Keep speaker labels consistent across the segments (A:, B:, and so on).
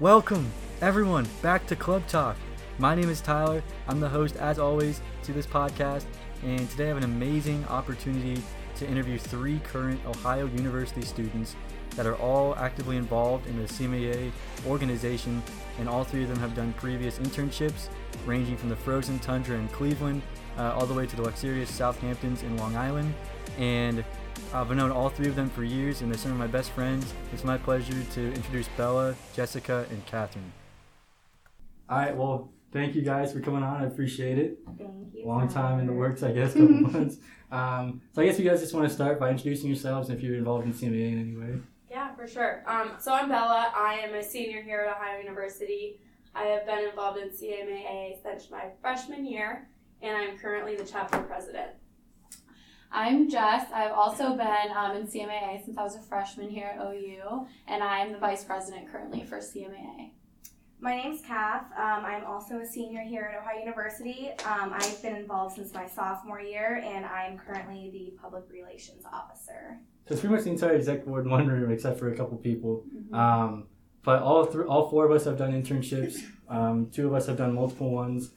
A: Welcome, everyone, back to Club Talk. My name is Tyler. I'm the host, as always, to this podcast, and today I have an amazing opportunity to interview three current Ohio University students that are all actively involved in the CMAA organization, and all three of them have done previous internships ranging from the frozen tundra in Cleveland uh, all the way to the luxurious Southamptons in Long Island. And I've known all three of them for years, and they're some of my best friends. It's my pleasure to introduce Bella, Jessica, and Catherine. All right, well, thank you guys for coming on. I appreciate it.
B: Thank you.
A: Long time in the works, I guess, couple months. Um, so I guess you guys just want to start by introducing yourselves and if you're involved in CMA in any way.
B: Yeah, for sure. Um, so I'm Bella. I am a senior here at Ohio University. I have been involved in CMAA since my freshman year, and I'm currently the chapter president.
C: I'm Jess. I've also been um, in CMAA since I was a freshman here at OU, and I'm the vice president currently for CMAA.
D: My name's Kath. Um, I'm also a senior here at Ohio University. Um, I've been involved since my sophomore year, and I'm currently the public relations officer.
A: So it's pretty much the entire exec board in one room except for a couple people.
C: Mm-hmm.
A: Um, but all three, all four of us have done internships. Um, two of us have done multiple ones.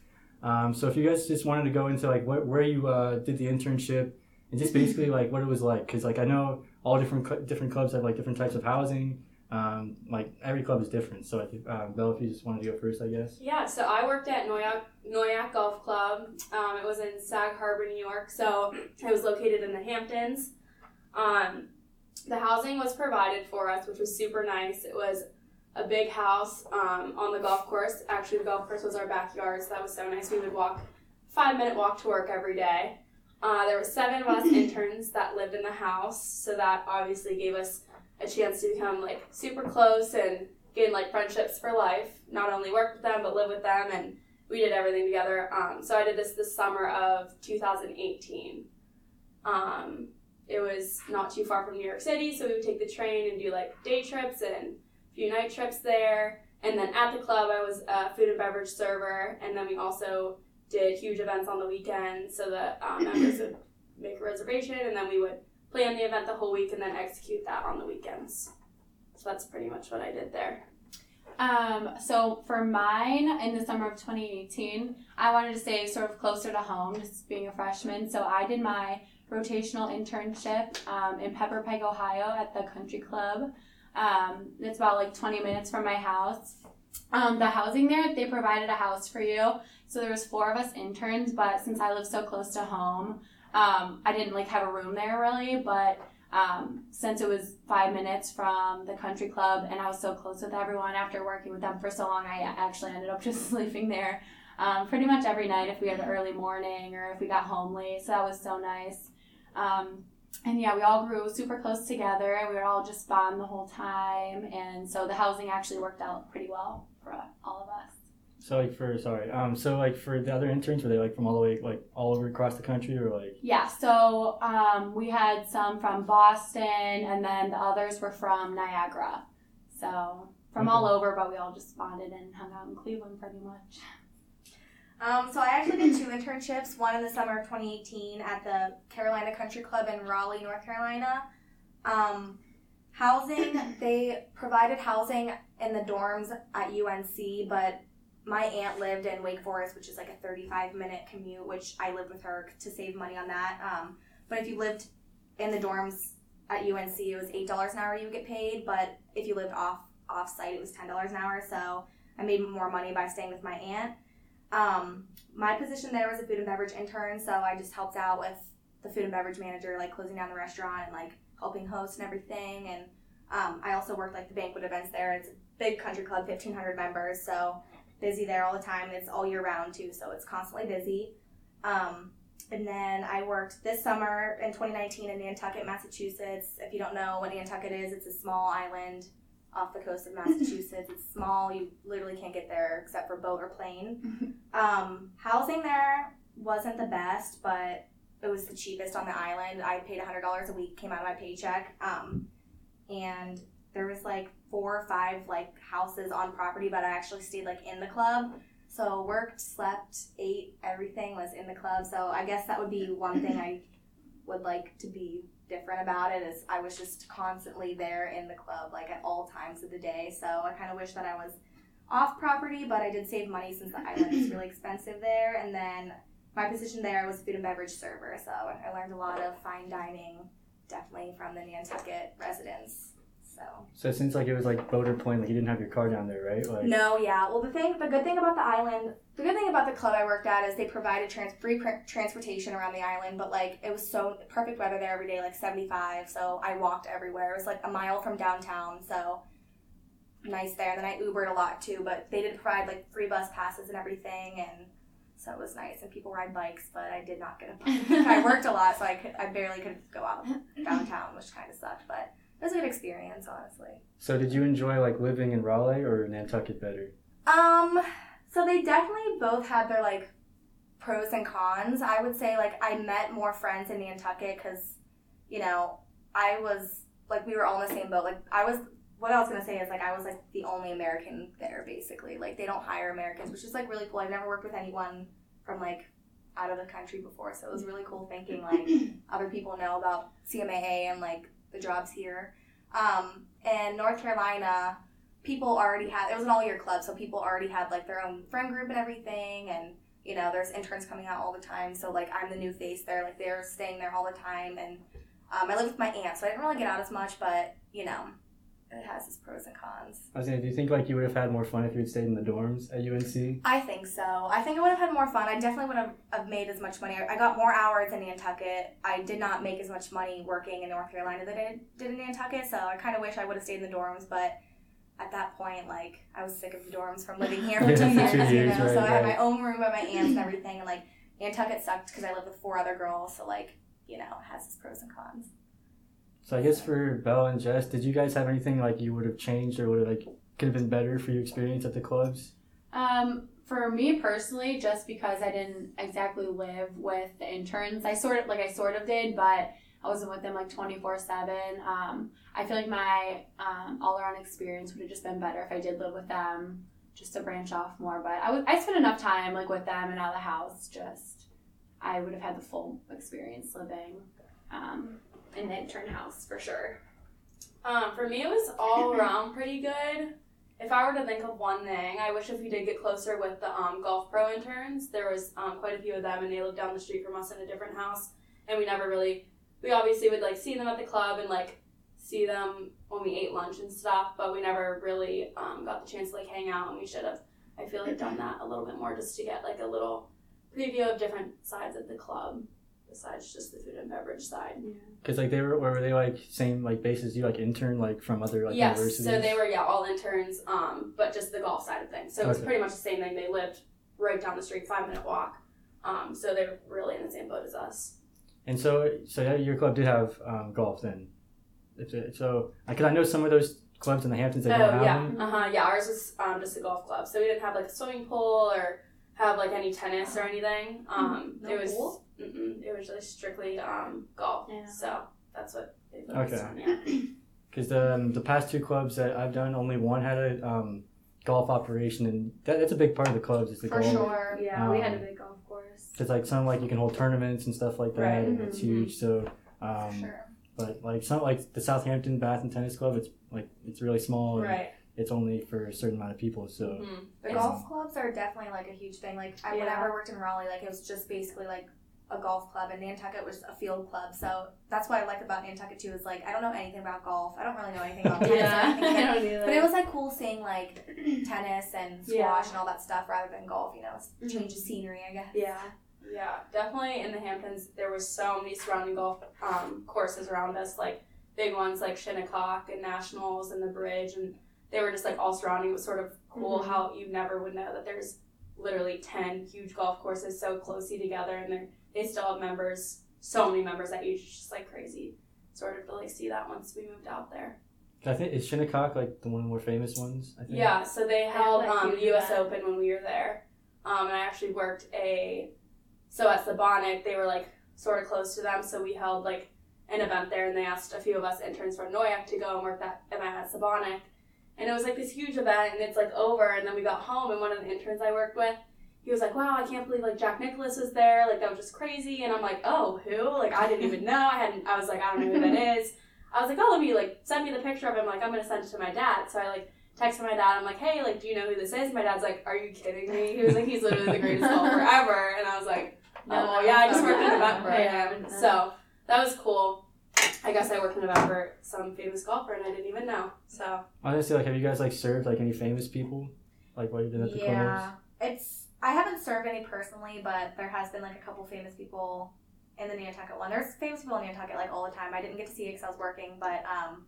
A: Um, so if you guys just wanted to go into like what, where you uh, did the internship and just basically like what it was like, because like I know all different cl- different clubs have like different types of housing. Um, like every club is different. So like um, Belle, if you just wanted to go first, I guess.
B: Yeah, so I worked at Noyac, Noyac Golf Club. Um, it was in Sag Harbor, New York. So it was located in the Hamptons. Um, the housing was provided for us, which was super nice. It was a big house um, on the golf course. Actually, the golf course was our backyard, so that was so nice. We would walk five minute walk to work every day. Uh, there were seven of us interns that lived in the house, so that obviously gave us a chance to become like super close and gain like friendships for life. Not only work with them, but live with them, and we did everything together. Um, so I did this this summer of 2018. Um, it was not too far from New York City, so we would take the train and do like day trips and a few night trips there. And then at the club, I was a food and beverage server, and then we also did huge events on the weekend so that um, members would make a reservation, and then we would plan the event the whole week and then execute that on the weekends. So that's pretty much what I did there.
C: Um, so for mine in the summer of 2018, I wanted to stay sort of closer to home, just being a freshman. So I did my rotational internship um, in Pepper Pike, Ohio, at the Country Club. Um, it's about like 20 minutes from my house. Um, the housing there, they provided a house for you. So there was four of us interns, but since I live so close to home, um, I didn't like have a room there really. But um, since it was five minutes from the country club and I was so close with everyone after working with them for so long, I actually ended up just sleeping there um, pretty much every night if we had an early morning or if we got home late. So that was so nice. Um, and yeah, we all grew super close together. We were all just bond the whole time, and so the housing actually worked out pretty well for all of us.
A: So like for sorry, um, so like for the other interns, were they like from all the way like all over across the country or like?
C: Yeah, so um, we had some from Boston, and then the others were from Niagara. So from all over, but we all just bonded and hung out in Cleveland pretty much.
D: Um, so I actually did two internships. One in the summer of 2018 at the Carolina Country Club in Raleigh, North Carolina. Um, housing, they provided housing in the dorms at UNC, but my aunt lived in Wake Forest, which is like a 35 minute commute, which I lived with her to save money on that. Um, but if you lived in the dorms at UNC, it was eight dollars an hour you would get paid. But if you lived off off site, it was ten dollars an hour. So I made more money by staying with my aunt. Um, my position there was a food and beverage intern, so I just helped out with the food and beverage manager, like closing down the restaurant and like helping host and everything. And um, I also worked like the banquet events there. It's a big country club, fifteen hundred members, so busy there all the time. It's all year round too, so it's constantly busy. Um, and then I worked this summer in 2019 in Nantucket, Massachusetts. If you don't know what Nantucket is, it's a small island off the coast of Massachusetts. it's small, you literally can't get there except for boat or plane. Um, housing there wasn't the best, but it was the cheapest on the island. I paid $100 a week, came out of my paycheck. Um, and there was like four or five like houses on property, but I actually stayed like in the club. So worked, slept, ate, everything was in the club. So I guess that would be one thing I would like to be different about it is I was just constantly there in the club like at all times of the day. So I kind of wish that I was off property, but I did save money since the island is really expensive there. And then my position there was food and beverage server, so I learned a lot of fine dining, definitely from the Nantucket residents. So
A: So since like it was like boater point, like you didn't have your car down there, right? Like
D: no, yeah. Well, the thing, the good thing about the island, the good thing about the club I worked at is they provided trans- free pr- transportation around the island, but like it was so perfect weather there every day, like seventy five. So I walked everywhere. It was like a mile from downtown, so nice there. And then I Ubered a lot too, but they did provide like free bus passes and everything, and so it was nice. And people ride bikes, but I did not get a bike. I worked a lot, so I could, I barely could go out downtown, which kind of sucked, but. It was a good experience, honestly.
A: So did you enjoy like living in Raleigh or Nantucket better?
D: Um, so they definitely both had their like pros and cons. I would say like I met more friends in Nantucket because, you know, I was like we were all in the same boat. Like I was. What I was gonna say is like I was like the only American there basically. Like they don't hire Americans, which is like really cool. I've never worked with anyone from like out of the country before, so it was really cool thinking like other people know about CMAA and like the jobs here. Um, and North Carolina, people already had it was an all year club, so people already had like their own friend group and everything, and you know there's interns coming out all the time. So like I'm the new face there, like they're staying there all the time, and um, I live with my aunt, so I didn't really get out as much, but you know it has its pros and cons.
A: I was saying, do you think like you would have had more fun if you had stayed in the dorms at UNC?
D: I think so. I think I would have had more fun. I definitely would have, have made as much money. I got more hours in Nantucket. I did not make as much money working in North Carolina that I did in Nantucket, so I kind of wish I would have stayed in the dorms, but at that point, like, I was sick of the dorms from living here for
A: Yeah,
D: two years,
A: two
D: you know?
A: right,
D: so I had
A: right.
D: my own room by my aunts and everything, and, like, Nantucket sucked because I lived with four other girls, so, like, you know, it has its pros and cons.
A: So I guess for Belle and Jess, did you guys have anything like you would have changed or would have like could have been better for your experience at the clubs?
C: Um, for me personally, just because I didn't exactly live with the interns, I sort of like I sort of did, but I wasn't with them like twenty four seven. Um, I feel like my um, all around experience would have just been better if I did live with them, just to branch off more. But I was I spent enough time like with them and out of the house. Just I would have had the full experience living um, the intern house for sure.
B: Um, for me, it was all around pretty good. If I were to think of one thing, I wish if we did get closer with the um, golf pro interns. There was um, quite a few of them, and they lived down the street from us in a different house, and we never really. We obviously would like see them at the club and like see them when we ate lunch and stuff, but we never really um, got the chance to like hang out, and we should have. I feel like done that a little bit more just to get like a little preview of different sides of the club besides just the food and beverage side.
A: Because like they were, were they like same like bases you like intern like from other like
B: yes,
A: universities?
B: so they were yeah all interns, um, but just the golf side of things. So it was pretty much the same thing. They lived right down the street, five minute walk. Um, so they're really in the same boat as us.
A: And so, so yeah, your club did have um, golf then. So, because I know some of those clubs in the Hamptons they
B: oh
A: don't have
B: yeah,
A: them.
B: uh huh. Yeah, ours was um, just a golf club, so we didn't have like a swimming pool or have like any tennis or anything. Um,
D: No
B: it was
D: pool?
B: It was just strictly um, golf.
C: Yeah.
B: So that's what they focused
A: Okay.
B: on. Yeah.
A: Because the um, the past two clubs that I've done, only one had a um, golf operation, and that, that's a big part of the clubs is the
D: For
A: golf.
D: sure.
B: Yeah,
A: we had a
B: big golf course.
A: Because like some like you can hold tournaments and stuff like that,
B: Right.
A: and it's
C: Mhm.
A: huge. So,
D: For
A: um,
D: sure.
A: but like some like the Southampton Bath and Tennis Club, it's like it's really small. And
B: Right.
A: It's only for a certain amount of people. So.
B: Mhm.
D: The golf clubs are definitely like a huge thing. Like I,
B: Yeah.
D: whenever I worked in Raleigh, like it was just basically like a golf club, and Nantucket was a field club. So that's what I liked about Nantucket too. Is like I don't know anything about golf. I don't really know anything about tennis. or anything like
B: don't
D: But it was like cool seeing like tennis and squash
B: Yeah.
D: and all that stuff rather than golf. You know, it's
B: Mhm.
D: change of scenery, I guess.
B: Yeah. Yeah, definitely in the Hamptons, there was so many surrounding golf um, courses around us, like big ones like Shinnecock and Nationals and the Bridge, and they were just like all surrounding. It was sort of cool
C: Mhm.
B: how you never would know that there's literally 10 huge golf courses so closely together, and they they still have members, so many members at each, just like crazy sort of to like see that once we moved out there.
A: I think is Shinnecock like the one of the more famous ones. I think.
B: Yeah, so they held um, the U.S.
C: event.
B: Open when we were there, um, and I actually worked a. So at Sebonack, they were like sort of close to them, so we held like an event there, and they asked a few of us interns from Noyac to go and work that event at Sebonack, and it was like this huge event, and it's like over, and then we got home, and one of the interns I worked with. He was like, "Wow, I can't believe like Jack Nicklaus was there. Like that was just crazy." And I'm like, "Oh, who? Like I didn't even know. I hadn't. I was like, I don't know who that is." I was like, "Oh, let me like send me the picture of him. Like I'm gonna send it to my dad." So I like texted my dad. I'm like, hey, like, do you know who this is? My dad's like, are you kidding me? He was like, he's literally the greatest golfer ever. And I was like,
C: No,
B: oh, well,
C: no,
B: yeah, I just worked in
C: no,
B: event for him. So that was cool. I guess I worked in event for some famous golfer and I didn't even know. So
A: I was gonna say like, have you guys like served like any famous people, like while you've been at the clubs?
D: Yeah, it's. I haven't served any personally, but there has been like a couple famous people in the Nantucket one. There's famous people in Nantucket like all the time. I didn't get to see it because I was working, but um,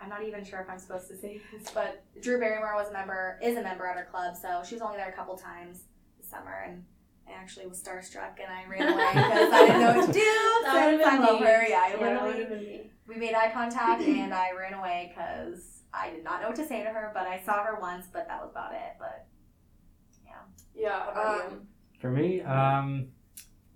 D: I'm not even sure if I'm supposed to say this. But Drew Barrymore was a member, is a member at our club, so she was only there a couple times this summer, and I actually was starstruck and I ran away because I didn't know what to do.
C: That would've
D: since I
C: been
D: love
C: me.
D: her. Yeah, I
C: Yeah, that
D: literally
C: would've been me.
D: we made eye contact and I ran away because I did not know what to say to her. But I saw her once, but that was about it. But
B: yeah.
D: What about
B: Um,
A: For me, um,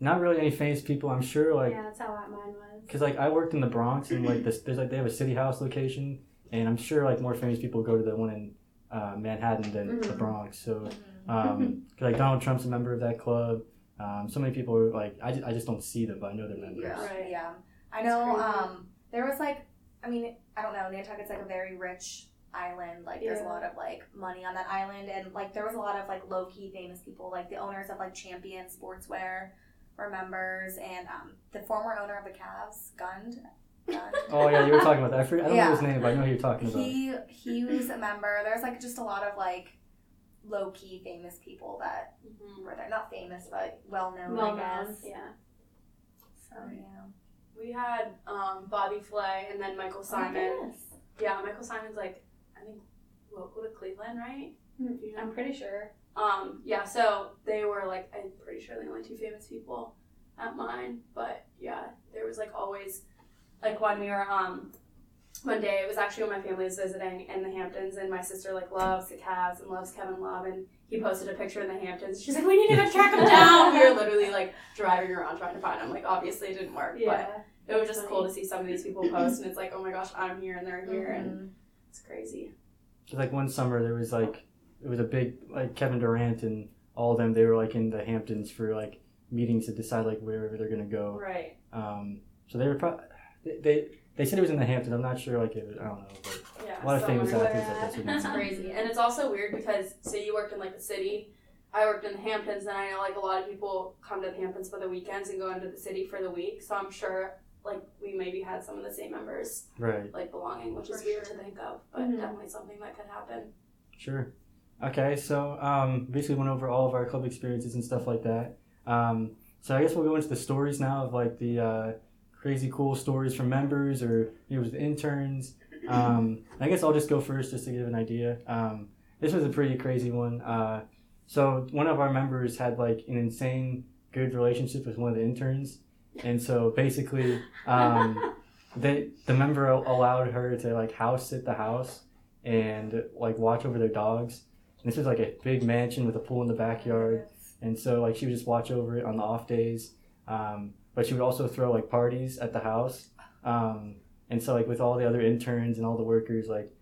A: not really any famous people. I'm sure like
C: yeah, that's how mine was.
A: Cause like I worked in the Bronx and like this, there's like they have a city house location, and I'm sure like more famous people go to the one in uh, Manhattan than the
C: Mhm.
A: Bronx. So,
D: mm-hmm.
A: Um, 'cause, like Donald Trump's a member of that club. Um, so many people are like I just, I just don't see them, but I know they're members.
D: Yeah,
B: Right.
D: yeah. I know. Um, there was like, I mean, I don't know. Nantucket's like a very rich island. Like, there's a lot of like money on that island, and like there was a lot of like low key famous people, like the owners of like Champion Sportswear were members, and um, the former owner of the Cavs, Gund. Gund.
A: Oh yeah, you were talking about that. I, forget, I don't
D: Yeah.
A: know his name, but I know who you're talking about.
D: He he was a member. There's like just a lot of like low key famous people that
B: mhm.
D: were there. Not famous, but well known.
C: Well
D: I
C: known,
D: guess.
C: yeah.
D: So yeah.
B: We had um, Bobby Flay and then Michael
D: Oh
B: Symon. yeah, Michael Symon's like, I think, local to Cleveland, right? Do you know?
C: I'm pretty sure.
B: Um, yeah, so they were like, I'm pretty sure the only two famous people at mine. But yeah, there was like always, like when we were, um, one day it was actually when my family was visiting in the Hamptons, and my sister like loves the Cavs and loves Kevin Love, and he posted a picture in the Hamptons. She's like, we need to go track him down. we were literally like driving around trying to find him. Like obviously it didn't work, but it was just
C: That's
B: cool to see some of these people post, and it's like, oh my gosh, I'm here and they're here, and
D: Mhm.
B: it's crazy.
A: Cause like one summer there was like it was a big like Kevin Durant and all of them. They were like in the Hamptons for like meetings to decide like wherever they're gonna go.
B: Right.
A: Um, so they were pro- they, they they said it was in the Hamptons. I'm not sure like it I don't know, but
B: Yeah.
A: a lot of famous
B: somewhere.
A: athletes like that's
B: That's
A: it's
B: crazy. And it's also weird because say you worked in like the city, I worked in the Hamptons and I know like a lot of people come to the Hamptons for the weekends and go into the city for the week. So I'm sure like we maybe had some of the same members
A: right.
B: like belonging, which is
D: For
B: weird
D: sure.
B: to think of, but
C: Mhm.
B: definitely something that could happen.
A: Sure. Okay, so um, basically went over all of our club experiences and stuff like that. Um, so I guess we'll go into the stories now of like the uh, crazy cool stories from members or it was interns. Um, I guess I'll just go first just to give an idea. Um, this was a pretty crazy one. Uh, so one of our members had like an insane good relationship with one of the interns, and so basically um, they the member allowed her to like house sit the house and like watch over their dogs. And this was like a big mansion with a pool in the backyard, and so like she would just watch over it on the off days. Um, but she would also throw like parties at the house. Um, and so like with all the other interns and all the workers, like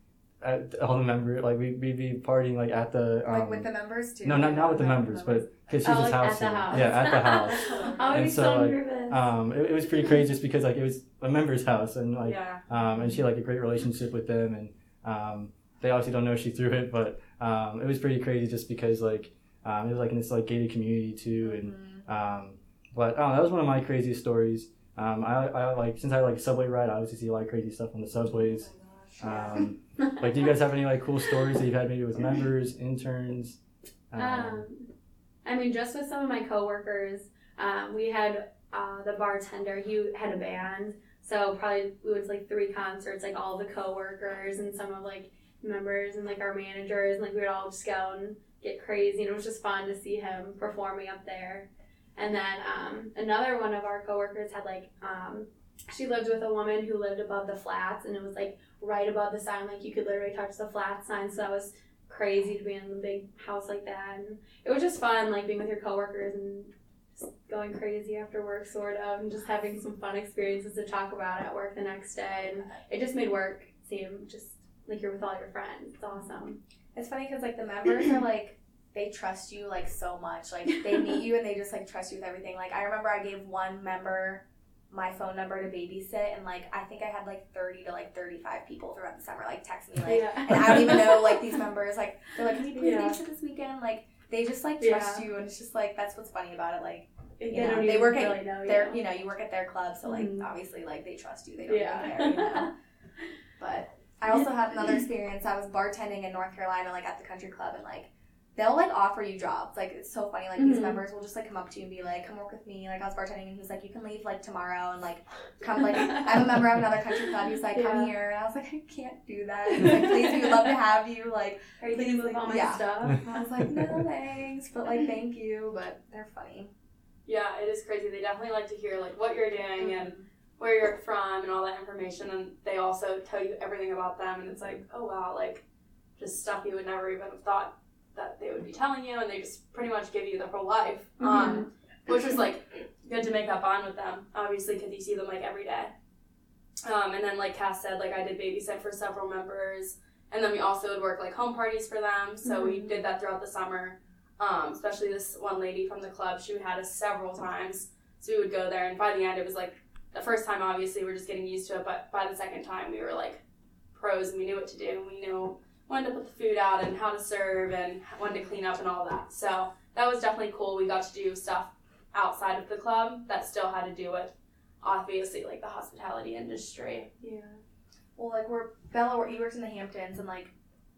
A: at, all the members, like we we'd be partying like at the um,
D: like with the members too.
A: no not not with the
D: No,
A: members, but because she's
C: Oh,
A: just
C: like
A: house
C: at the house.
A: yeah at the house.
C: I would
A: And so,
C: so,
A: like,
C: nervous.
A: Um, it, it was pretty crazy just because like it was a member's house and like
B: yeah.
A: um, and she had like a great relationship with them and um, they obviously don't know she threw it but um, it was pretty crazy just because like um, it was like in this like gated community too and
D: Mhm.
A: um, but oh, that was one of my craziest stories um, I, I like since I like subway ride I obviously see a lot of crazy stuff on the subways um, like do you guys have any like cool stories that you've had maybe with members interns um,
C: Um, I mean, just with some of my coworkers, um, we had uh, the bartender. He had a band, so probably we went to like three concerts. Like all the coworkers and some of like members and like our managers, and like we would all just go and get crazy. And it was just fun to see him performing up there. And then um, another one of our coworkers had like um, she lived with a woman who lived above the flats, and it was like right above the sign, like you could literally touch the flat sign. So that was crazy to be in a big house like that. And it was just fun, like being with your coworkers and just going crazy after work, sort of, and just having some fun experiences to talk about at work the next day. And it just made work seem just like you're with all your friends. It's awesome.
D: It's funny because like the members are like they trust you like so much. Like they meet you and they just like trust you with everything. Like I remember I gave one member my phone number to babysit, and like I think I had like thirty to like thirty five people throughout the summer like text me like,
C: Yeah.
D: and I don't even know like these members like they're like, can you please
C: Yeah.
D: babysit this weekend? Like they just like
C: Yeah.
D: trust you, and it's just like that's what's funny about it. Like
C: They,
D: you know,
C: don't
D: they work at
C: really know
D: they're
C: you.
D: you know you work at their club, so like
C: Mhm.
D: obviously like they trust you. They don't
C: Yeah.
D: even care. You know? But I also had another experience. I was bartending in North Carolina, like at the country club, and like they'll like offer you jobs. Like it's so funny. Like these
C: Mhm.
D: members will just like come up to you and be like, "Come work with me." Like I was bartending, and he's like, "You can leave like tomorrow and like come like I'm a member of another country club." He's like, "Come
C: Yeah.
D: here," and I was like, "I can't do that." He's like, "Please, we would love to have you." Like
C: Are you gonna
D: Please,
C: move
D: like,
C: all my
D: yeah.
C: stuff?
D: and I was like, "No thanks," but like thank you. But they're funny.
B: Yeah, it is crazy. They definitely like to hear like what you're doing and where you're from and all that information, and they also tell you everything about them. And it's like, oh wow, like just stuff you would never even have thought that they would be telling you, and they just pretty much give you their whole life. Um, which was like good to make that bond with them, obviously, because you see them like every day. Um, and then, like Cass said, like I did babysit for several members, and then we also would work like home parties for them. So we did that throughout the summer. Um, especially this one lady from the club, she had us several times. So we would go there, and by the end, it was like the first time, obviously, we're just getting used to it, but by the second time, we were like pros and we knew what to do. We knew when to put the food out and how to serve and when to clean up and all that. So that was definitely cool. We got to do stuff outside of the club that still had to do with obviously like the hospitality industry.
C: Yeah.
D: Well, like we're Bella, he works in the Hamptons, and like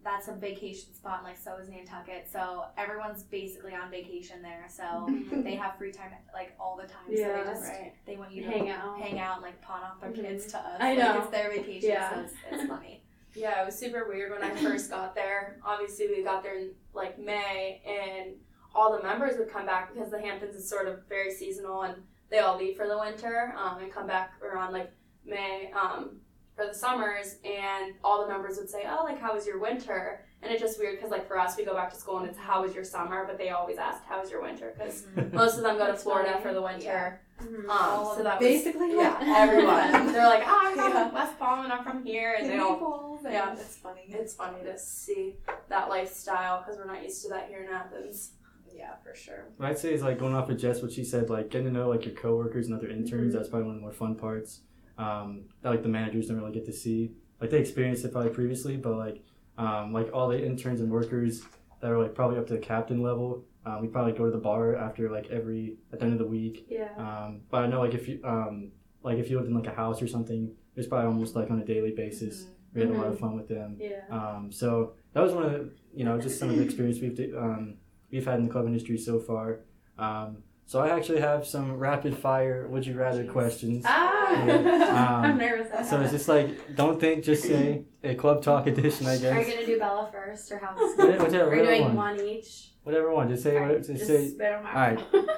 D: that's a vacation spot. and, Like so is Nantucket, so everyone's basically on vacation there. So they have free time like all the time. so
C: Yeah,
D: they just
C: right.
D: they want you to
C: Hang out.
D: hang out, and, like pawn off their
C: Mhm.
D: kids to us.
C: I
D: Like,
C: know.
D: it's their vacation,
C: Yeah.
D: so it's, it's funny.
B: Yeah, it was super weird when I first got there. Obviously, we got there in like May, and all the members would come back because the Hamptons is sort of very seasonal, and they all leave for the winter um, and come back around like May um, for the summers. And all the members would say, "Oh, like how was your winter?" And it's just weird because like for us, we go back to school and it's "How was your summer?" But they always asked, "How was your winter?" Because most of them go to Florida
C: funny.
B: for the winter.
C: Mhm.
B: Um, so that was
C: Basically,
B: yeah, everyone. They're like, "Ah, I'm from
D: Yeah.
B: West Palm and I'm from here," and they all
D: Naples, and
B: yeah.
D: it's funny.
B: it's funny to see that lifestyle because we're not used to that here in Athens.
D: yeah, for sure.
A: What I'd say is like going off of Jess, what she said, like getting to know like your coworkers and other interns. That's probably one of the more fun parts. Um, that like the managers don't really get to see. Like they experienced it probably previously, but like um, like all the interns and workers that are like probably up to the captain level. Um, we probably go to the bar after like every at the end of the week.
C: Yeah.
A: Um, but I know like if you um, like if you lived in like a house or something, it's probably almost like on a daily basis. We had a lot of fun with them.
C: Yeah.
A: Um, so that was one of the, you know just some of the experience we've um, we've had in the club industry so far. Um, so I actually have some rapid fire would you rather questions.
C: Ah,
A: Um,
C: I'm nervous.
A: So it's just like don't think, just say a club talk edition. I guess.
C: Are you gonna do Bella first, or how?
A: Whatever- whichever,
C: Are you doing
A: one.
C: one each?
A: whatever one. Just say
C: Alright,
A: what- just
C: just
A: say.
C: spit 'em out.
A: Alright.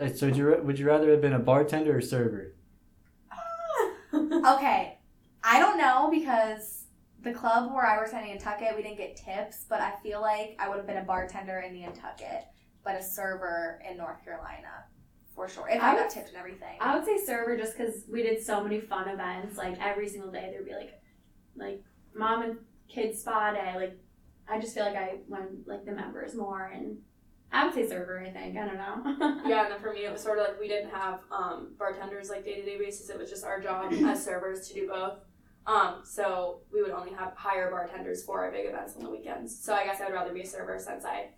A: uh, So would you would you rather have been a bartender or server?
D: Okay, I don't know because the club where I was at in Nantucket, we didn't get tips, but I feel like I would have been a bartender in Nantucket, but a server in North Carolina, for sure. If I,
C: I
D: got
C: would-
D: tipped and everything.
C: I would say server just because we did so many fun events. Like every single day, there'd be like, like mom and kid spa day. Like I just feel like I went like the members more, and I would say server. I think I don't know.
B: Yeah, and then for me, it was sort of like we didn't have um, bartenders like day to day basis. It was just our job as servers to do both. Um, so we would only have hire bartenders for our big events on the weekends. So I guess I would rather be a server since I,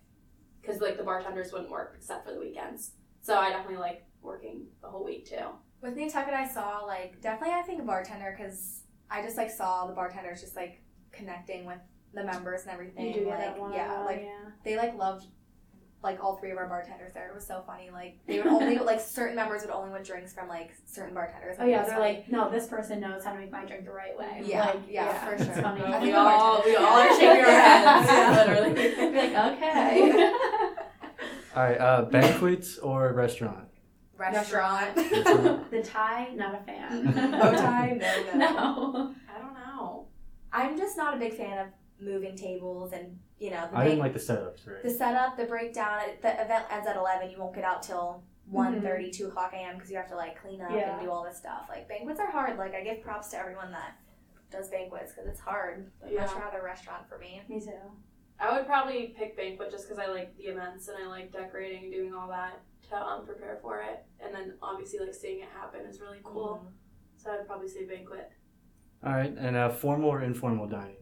B: because like the bartenders wouldn't work except for the weekends. So I definitely like working the whole week too.
D: With Nantucket, I saw like definitely I think a bartender because I just like saw the bartenders just like connecting with the members and everything.
C: you do get
D: like
C: that one.
D: yeah, like
C: yeah.
D: they like loved like all three of our bartenders there. It was so funny. Like they would only like certain members would only want drinks from like certain bartenders.
C: Oh yeah, they're
D: funny.
C: like, no, this person knows how to make my drink the right way.
D: Yeah,
C: like,
D: yeah, for sure.
C: it's funny.
D: I
B: we
D: think
B: all we all are shaking our heads,
C: Yeah.
B: literally.
C: Be like, okay.
A: All right, uh, banquets or restaurant?
D: Restaurant.
C: the tie, not a fan.
D: Bow tie, no, no.
C: no.
B: I don't know.
D: I'm just not a big fan of moving tables and you know the
A: I didn't like the setups, right?
D: the setup, the breakdown. The event ends at eleven. You won't get out till
C: Mm-hmm.
D: 1.30, 2 o'clock a.m. because you have to like clean up
C: Yeah.
D: and do all this stuff. Like banquets are hard. Like I give props to everyone that does banquets because it's hard. But
B: Yeah.
D: much rather restaurant for me.
C: Me too.
B: I would probably pick banquet just because I like the events and I like decorating and doing all that to um, prepare for it. And then obviously like seeing it happen is really cool. So I'd probably say banquet.
A: All right, and uh, formal or informal dining?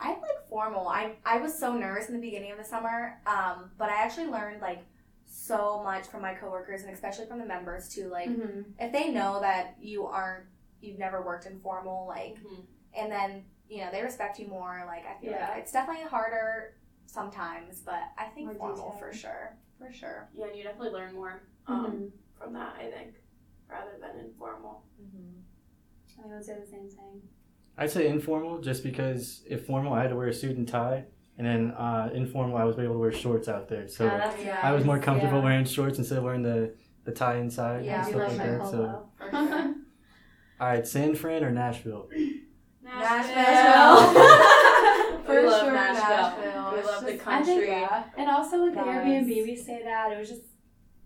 D: I like formal. I I was so nervous in the beginning of the summer, um, but I actually learned like so much from my coworkers and especially from the members too. Like
C: Mhm.
D: if they know that you aren't, you've never worked in formal, like,
B: Mhm.
D: and then you know they respect you more. Like I feel
C: Yeah.
D: like it's definitely harder sometimes, but I think
C: More
D: formal
C: detail.
D: for sure, for sure.
B: Yeah, and you definitely learn more um,
C: Mhm.
B: from that, I think, rather than informal.
C: I would say the same thing.
A: I'd say informal just because if formal, I had to wear a suit and tie, and then uh, informal, I was able to wear shorts out there. So
C: Yeah, that's
B: Yeah.
A: I was more comfortable
C: Yeah.
A: wearing shorts instead of wearing the, the tie inside
D: Yeah.
A: and stuff like that. So,
C: polo.
B: For sure.
A: all right, San Fran or Nashville?
D: Nashville.
B: we
D: For
B: love
D: sure,
B: Nashville.
D: Nashville.
B: We
D: It's
B: love the
D: just-
C: I think
B: country.
C: yeah, and also with the Airbnb, we stayed at. It was just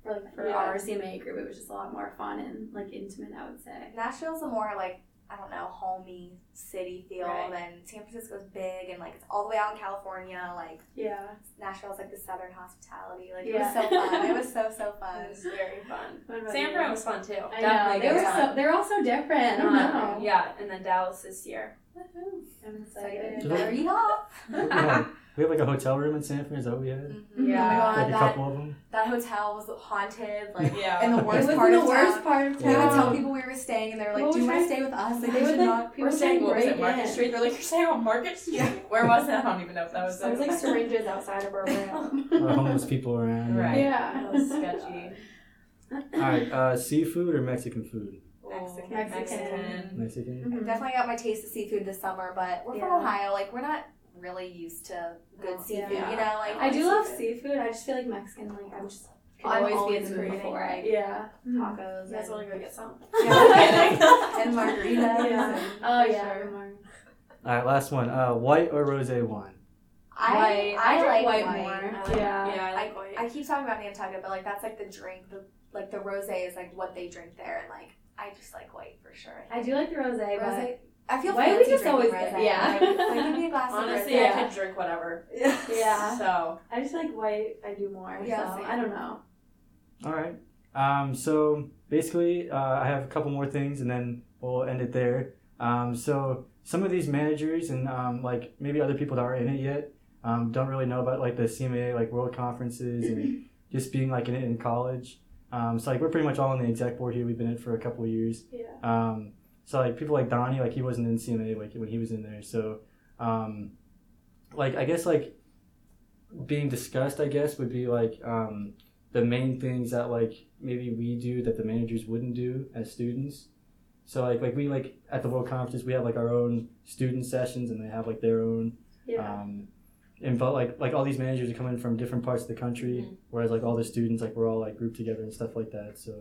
C: for like for
B: Yeah.
C: our CMA group, it was just a lot more fun and like intimate. I would say.
D: Nashville's a more like I don't know homey city feel
B: Right.
D: than San Francisco's big and like it's all the way out in California. Like
C: Yeah,
D: Nashville's like the southern hospitality. Like
C: Yeah.
D: it was so fun. it was so so fun.
B: It was very fun. San
C: you?
B: Fran was fun too.
C: I
B: Definitely
C: know they
B: good
C: were
B: time.
C: so they're all so different. I don't
B: Um,
C: know.
B: Yeah, and then Dallas this year.
C: I'm
D: Excited.
C: excited.
A: Just-
D: Read off.
A: Yeah. we have like a hotel room in San Fran. Is that what we had?
D: Mhm.
B: Yeah.
D: Oh my god,
A: Like a
D: that,
A: couple of them.
D: that hotel was haunted. Like
B: Yeah.
D: in the worst part
C: in the worst part of
D: We would tell people we were staying, and they were like,
C: Well,
D: "Do you want to stay with us?" Like
C: They
D: they
C: would,
D: should
C: like,
D: not.
C: people
B: We're
C: would,
B: saying what was it, Market
C: in.
B: Street? They're like, you're staying on Market Street? Yeah. Where was it? I don't even know if that was
C: There was like syringes outside of our room.
A: Uh, homeless people around.
B: Right.
C: Yeah.
B: That was sketchy.
A: All right, uh, seafood or Mexican food?
D: Mexican.
C: Mexican.
A: Mexican.
C: Mhm.
D: Definitely got my taste of seafood this summer, but we're
C: Yeah.
D: from Ohio. Like we're not really used to good
B: Oh,
D: seafood.
C: yeah.
D: You know, like
C: I do love seafood. I just feel like Mexican. Like I'm just can
D: I'm
C: always, be
D: always
C: in the mood for
D: like,
C: it. Yeah.
D: tacos
B: You guys
D: and,
B: want to go get some?
D: Yeah. and margaritas.
C: Yeah.
D: and-
C: Oh yeah.
B: sure.
A: All right, last one. Uh, white or rosé wine?
D: I
C: White.
D: I,
C: drink
D: like
C: white
D: white.
C: more.
B: I like,
C: Yeah.
B: yeah, I like white.
D: I keep talking about Nantucket, but like that's like the drink. The like the rosé is like what they drink there, and like I just like white for sure.
C: I do like the rosé, but
D: Rosé. I feel
C: White we just always get-
D: rosé.
C: yeah.
D: Like, like, give me a glass
B: Honestly,
D: of rosé.
B: I could drink whatever.
C: Yeah.
B: So,
C: I just like white. I do more.
D: Yeah,
C: so. I don't know.
A: All right. Um, so basically, uh, I have a couple more things, and then we'll end it there. Um, so some of these managers and um, like maybe other people that are in it yet um, don't really know about like the CMA like world conferences and just being like in it in college. Um, so like we're pretty much all on the exec board here. We've been in it for a couple of years.
C: Yeah.
A: So like people like Donnie, like he wasn't in CMA like when he was in there. So um, like I guess like being discussed, I guess would be like um, the main things that like maybe we do that the managers wouldn't do as students. So like like we like at the World Conferences we have like our own student sessions and they have like their own
C: Yeah.
A: um, and but like like all these managers are coming from different parts of the country,
B: Mhm.
A: whereas like all the students like we're all like grouped together and stuff like that. So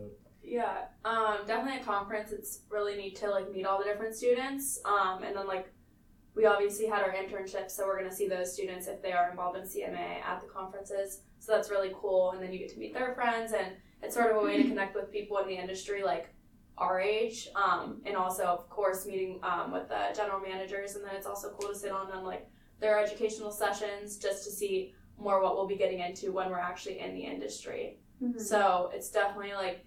B: yeah, um, definitely a conference. It's really neat to like meet all the different students. Um, and then like we obviously had our internships, so we're gonna see those students if they are involved in CMA at the conferences. So that's really cool. And then you get to meet their friends, and it's sort of a way to connect with people in the industry like our age. Um, and also, of course, meeting um, with the general managers. And then it's also cool to sit on on like their educational sessions just to see more what we'll be getting into when we're actually in the industry.
C: Mhm.
B: So it's definitely like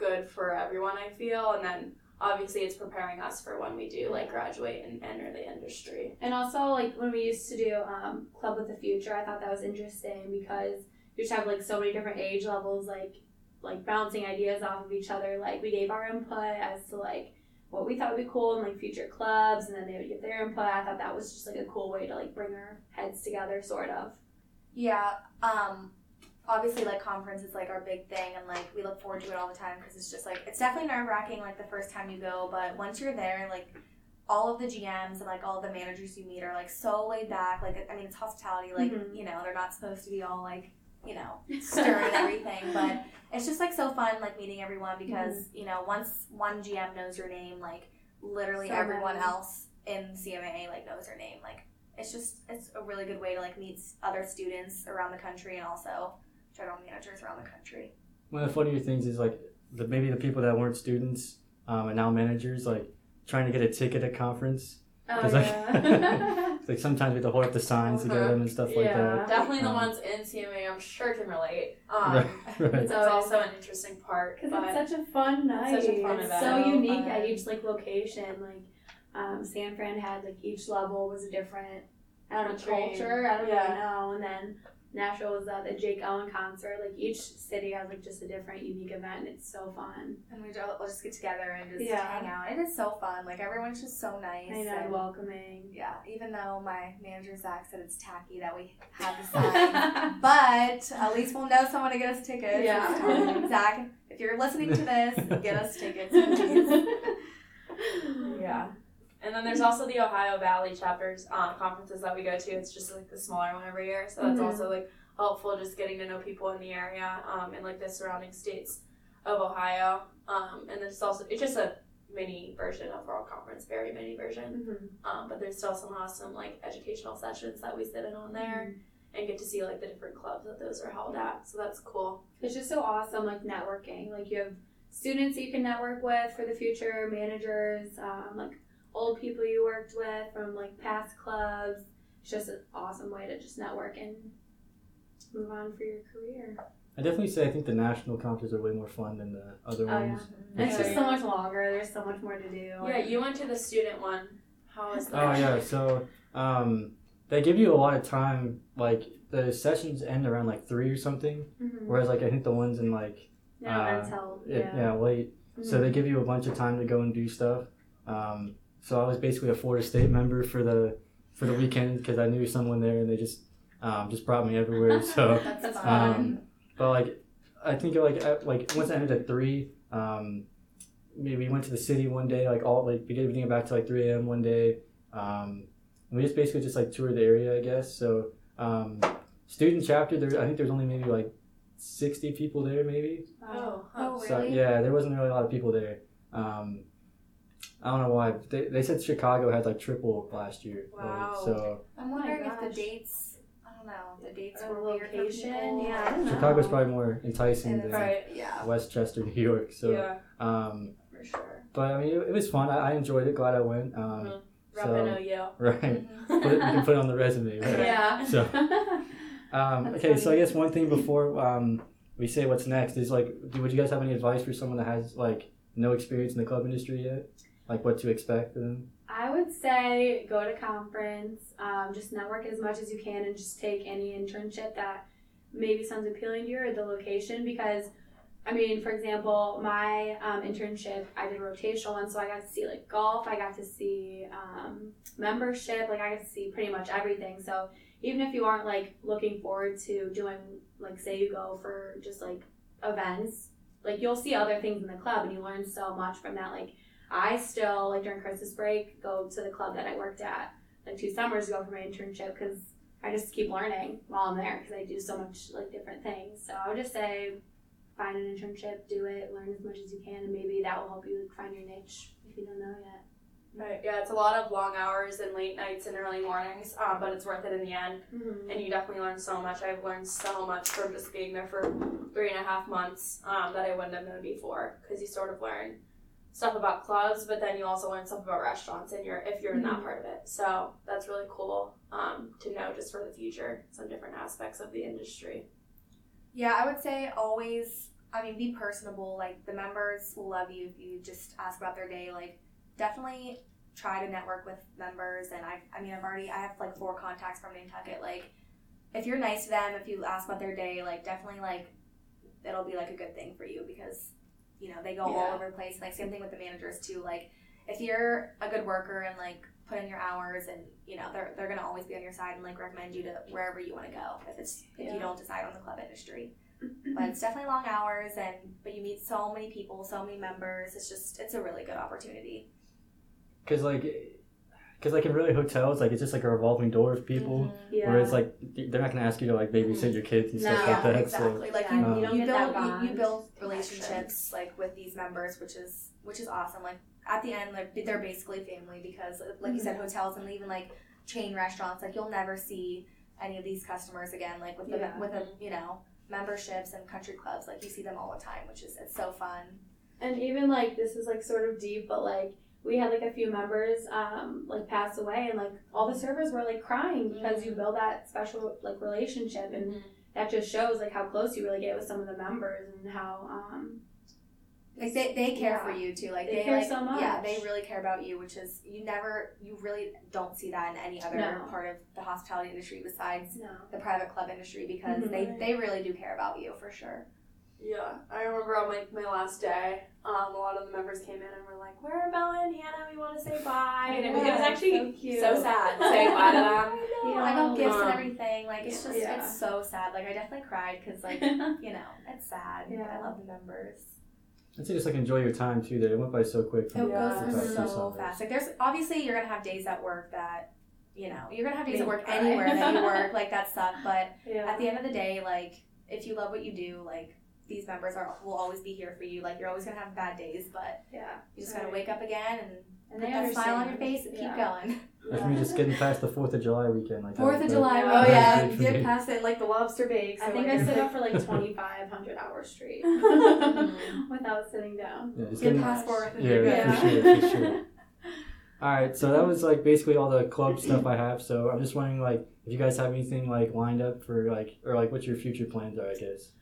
B: good for everyone, I feel. And then obviously it's preparing us for when we do like graduate and enter the industry.
C: And also, like when we used to do um, Club with the Future, I thought that was interesting because you just have like so many different age levels, like like bouncing ideas off of each other. Like we gave our input as to like what we thought would be cool in like future clubs, and then they would give their input. I thought that was just like a cool way to like bring our heads together, sort of.
D: Yeah. Um. Obviously, like conference is like our big thing, and like we look forward to it all the time because it's just like it's definitely nerve wracking like the first time you go, but once you're there, like all of the GMs and like all of the managers you meet are like so laid back. Like I mean, it's hospitality. Like
C: Mhm.
D: you know, they're not supposed to be all like you know stirring everything, but it's just like so fun like meeting everyone because you know once one GM knows your name, like literally
C: So
D: everyone
C: many.
D: else in CMA like knows your name. Like it's just it's a really good way to like meet other students around the country and also general managers around the country.
A: One of the funnier things is like the maybe the people that weren't students um, and now managers like trying to get a ticket at conference
C: Oh
A: It's like-
C: yeah.
A: like sometimes we have to hold up the signs to get
B: Uh-huh.
A: them and stuff like that.
B: Definitely the
A: Um,
B: ones in CMA, I'm sure can relate. Um,
A: Right, right.
B: It's also an interesting part.
C: Because it's such a fun night.
B: It's such a fun
C: it's
B: event.
C: so
D: So
C: unique
D: fun.
C: at each like location. Like um, San Fran had like each level was a different I don't know culture. I don't
B: Yeah.
C: really know. And then Nashville was uh, the Jake Ellen concert. Like each city has like just a different unique event. and It's so fun.
D: And we all we'll just get together and just
C: Yeah.
D: hang out. It is so fun. Like everyone's just so nice.
C: I know,
D: and-
C: welcoming.
D: yeah, even though my manager Zach said it's tacky that we have the signs, but at least we'll know someone to get us tickets.
C: Yeah.
D: Zach, if you're listening to this, get us tickets.
B: Yeah. And then there's also the Ohio Valley chapters um, conferences that we go to. It's just like the smaller one every year, so that's
C: Mhm.
B: also like helpful just getting to know people in the area um, and like the surrounding states of Ohio. Um, and there's also it's just a mini version of World Conference, very mini version.
C: Mhm.
B: Um, but there's still some awesome like educational sessions that we sit in on there and get to see like the different clubs that those are held at. So that's cool.
C: It's just so awesome, like networking. Like you have students you can network with for the future, managers, um, like old people you worked with from like past clubs. It's just an awesome way to just network and move on for your career.
A: I definitely say I think the national conferences are way more fun than the other
C: Oh,
A: ones.
C: And it's
A: Yeah.
C: just so much longer. There's so much more to do.
B: Yeah, you went to the student one. How was that?
A: Oh
B: that?
A: yeah, so um, they give you a lot of time. Like the sessions end around like three or something,
C: Mhm.
A: whereas like I think the ones in like
C: Yeah,
A: uh,
C: mental.
A: it,
C: Yeah.
A: yeah late, so
C: Mhm.
A: they give you a bunch of time to go and do stuff. Um, so I was basically a Florida State member for the for the weekend because I knew someone there and they just um, just brought me everywhere. So
D: That's,
C: That's
D: fun.
A: um, but like I think like at, like once I ended at three, um, maybe we went to the city one day, like all like we did get back to like three a.m. one day. Um, and we just basically just like toured the area, I guess. So um, student chapter, there I think there's only maybe like sixty people there, maybe.
B: Oh,
D: Oh,
B: huh.
A: So
D: Really?
A: yeah, there wasn't really a lot of people there. Um, I don't know why. They, they said Chicago had like triple last year. like,
B: Wow.
A: so
D: I'm
C: Oh
D: wondering if the dates. I don't know. The dates
C: Or
D: were for
C: location,
D: people.
C: yeah, I don't.
A: Chicago's probably more enticing than
B: Right.
D: yeah,
A: Westchester, New York. So
B: yeah,
A: um,
B: for sure.
A: But I mean, it, it was fun. I, I enjoyed it. Glad I went. Um,
B: Mhm.
A: so-
B: Repping OU.
A: right.
D: Mhm.
A: Put it, you can put it on the resume. Right?
C: Yeah.
A: So- Um,
C: That's
A: okay, so I guess one thing before um, we say what's next is like, do, would you guys have any advice for someone that has like no experience in the club industry yet? Like what to expect them?
C: I would say go to conference, um, just network as much as you can, and just take any internship that maybe sounds appealing to you or the location. Because, I mean, for example, my um, internship, I did a rotational one, so I got to see like golf, I got to see um, membership, like I got to see pretty much everything. So even if you aren't like looking forward to doing, like, say you go for just like events, like you'll see other things in the club, and you learn so much from that, like. I still like during Christmas break go to the club that I worked at like two summers ago for my internship because I just keep learning while I'm there because I do so much like different things. So I would just say find an internship, do it, learn as much as you can, and maybe that will help you like, find your niche if you don't know yet.
B: Right. Yeah, it's a lot of long hours and late nights and early mornings, um, but it's worth it in the end.
C: Mm-hmm.
B: And you definitely learn so much. I've learned so much from just being there for three and a half months um, that I wouldn't have known before. Because you sort of learn stuff about clubs, but then you also learn stuff about restaurants, and you're if you're in that
C: Mhm.
B: part of it. So that's really cool um, to know just for the future, some different aspects of the industry.
D: Yeah, I would say always. I mean, be personable. Like the members will love you if you just ask about their day. Like, definitely try to network with members. And I, I mean, I've already I have like four contacts from Nantucket. Like, if you're nice to them, if you ask about their day, like definitely like it'll be like a good thing for you because you know they go all over the place. Like same thing with the managers too. Like if you're a good worker and like put in your hours and you know they're they're gonna always be on your side and like recommend you to wherever you want to go if it's if
B: Yeah.
D: you don't decide on the club industry mm-hmm. but it's definitely long hours and but you meet so many people so many members it's just it's a really good opportunity
A: Because like, because like in really hotels, like it's just like a revolving door of people.
D: Mhm.
C: Yeah.
A: Whereas like they're not gonna ask you to like babysit your kids and
C: No.
A: stuff
D: yeah
A: like that. So
D: exactly like
C: Yeah,
D: you,
A: you
D: you,
C: don't
D: build you, you build relationships like with these members which is which is awesome like at the end like they're basically family because like you said
C: Mm-hmm.
D: hotels and even like chain restaurants like you'll never see any of these customers again like with the
C: Yeah.
D: with the you know memberships and country clubs like you see them all the time which is it's so fun
C: And even like this is like sort of deep, but like we had like a few members um, like pass away, and like all the servers were like crying because you build that special like relationship, and
B: Mhm.
C: that just shows like how close you really get with some of the members and how um,
D: Like they, they care
C: Yeah.
D: for you too. Like
C: They
D: they,
C: care
D: like,
C: so much.
D: Yeah, they really care about you, which is you never you really don't see that in any other
C: No.
D: part of the hospitality industry besides
C: no.
D: the private club industry because
C: Mhm.
D: they, they really do care about you for sure.
B: Yeah, I remember on my, my last day, um, a lot of the members came in and were like, "Where are Bella and Hannah? We want to say bye." And it, was- it was actually
C: so cute.
B: so sad saying bye to them.
D: I know. I got gifts and everything. Like it's just
C: Yeah.
D: it's so sad. Like I definitely cried because like you know it's sad.
C: Yeah.
D: I love the members.
A: I'd say just like enjoy your time too. There, it went by so quick.
D: It
A: from
B: Yeah.
D: goes
A: the
D: through
A: past two
D: so
A: summers.
D: fast. Like there's obviously you're gonna have days at work that you know you're gonna have days
C: Make
D: at work anywhere that you work like that suck. But
C: Yeah.
D: at the end of the day, like if you love what you do, like these members are will always be here for you. Like you're always gonna have bad days, but
C: yeah.
D: you just gotta wake up again and,
C: And
D: put
C: they
D: that smile on your face and
C: Yeah.
D: keep going.
A: Like for me, just getting past the Fourth of July weekend. Like that
D: Fourth of July.
B: Oh,
D: Oh
B: yeah.
D: yeah, get past it like the lobster bakes.
C: I think
D: like,
C: I stood up for like 2,500 hours straight without sitting down.
A: Yeah,
D: Get
A: getting,
D: past Fourth and
A: yeah,
D: you're
A: yeah,
D: good.
A: for sure, for sure. All right, so that was like basically all the club stuff I have. So I'm just wondering, like, if you guys have anything like lined up for like, or like, what your future plans are, I guess.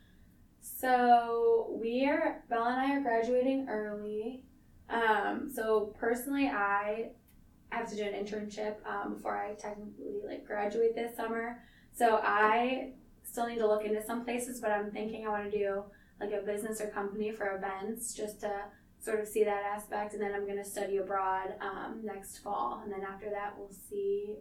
C: So we are Bella and I are graduating early. Um, so personally, I have to do an internship um, before I technically like graduate this summer. So I still need to look into some places, but I'm thinking I want to do like a business or company for events just to sort of see that aspect, and then I'm going to study abroad um, next fall, and then after that we'll see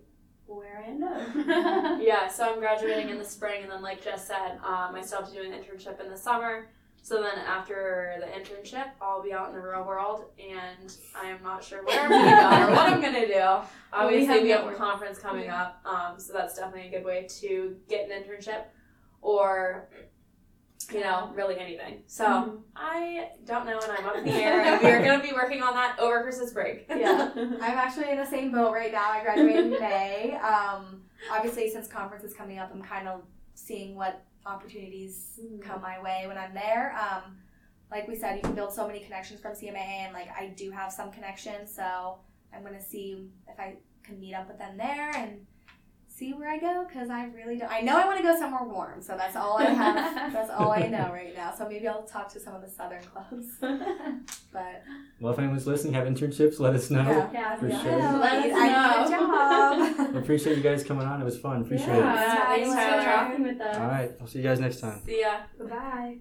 C: where I end up.
B: Yeah, so I'm graduating in the spring, and then like Jess said, um, I still have to do an internship in the summer. So then after the internship, I'll be out in the real world, and I am not sure where I'm gonna go or what I'm gonna do. Obviously,
C: have
B: we have a conference coming up, um, so that's definitely a good way to get an internship, or you know, really anything. So
C: Mhm.
B: I don't know, and I'm up in the air, and we are gonna be working on that over Christmas break.
C: yeah.
D: I'm actually in the same boat right now. I graduated in May. Um, obviously, since conference is coming up, I'm kind of seeing what opportunities come my way when I'm there. Um, like we said, you can build so many connections from CMA, and like I do have some connections, so I'm gonna see if I can meet up with them there and see where I go because I really don't. I know I want to go somewhere warm, so that's all I have. that's all I know right now. So maybe I'll talk to some of the southern clubs, but
A: Well, if anyone's listening, have internships, let us know.
D: Yeah.
C: Yeah,
A: For
C: yeah.
A: sure.
C: Let us
D: I need a
C: know.
D: job.
A: I appreciate you guys coming on. It was fun. Appreciate
C: yeah,
A: it.
C: thanks for
B: Tyler.
C: talking with us.
A: All right, I'll see you guys next time.
B: See ya.
C: Bye.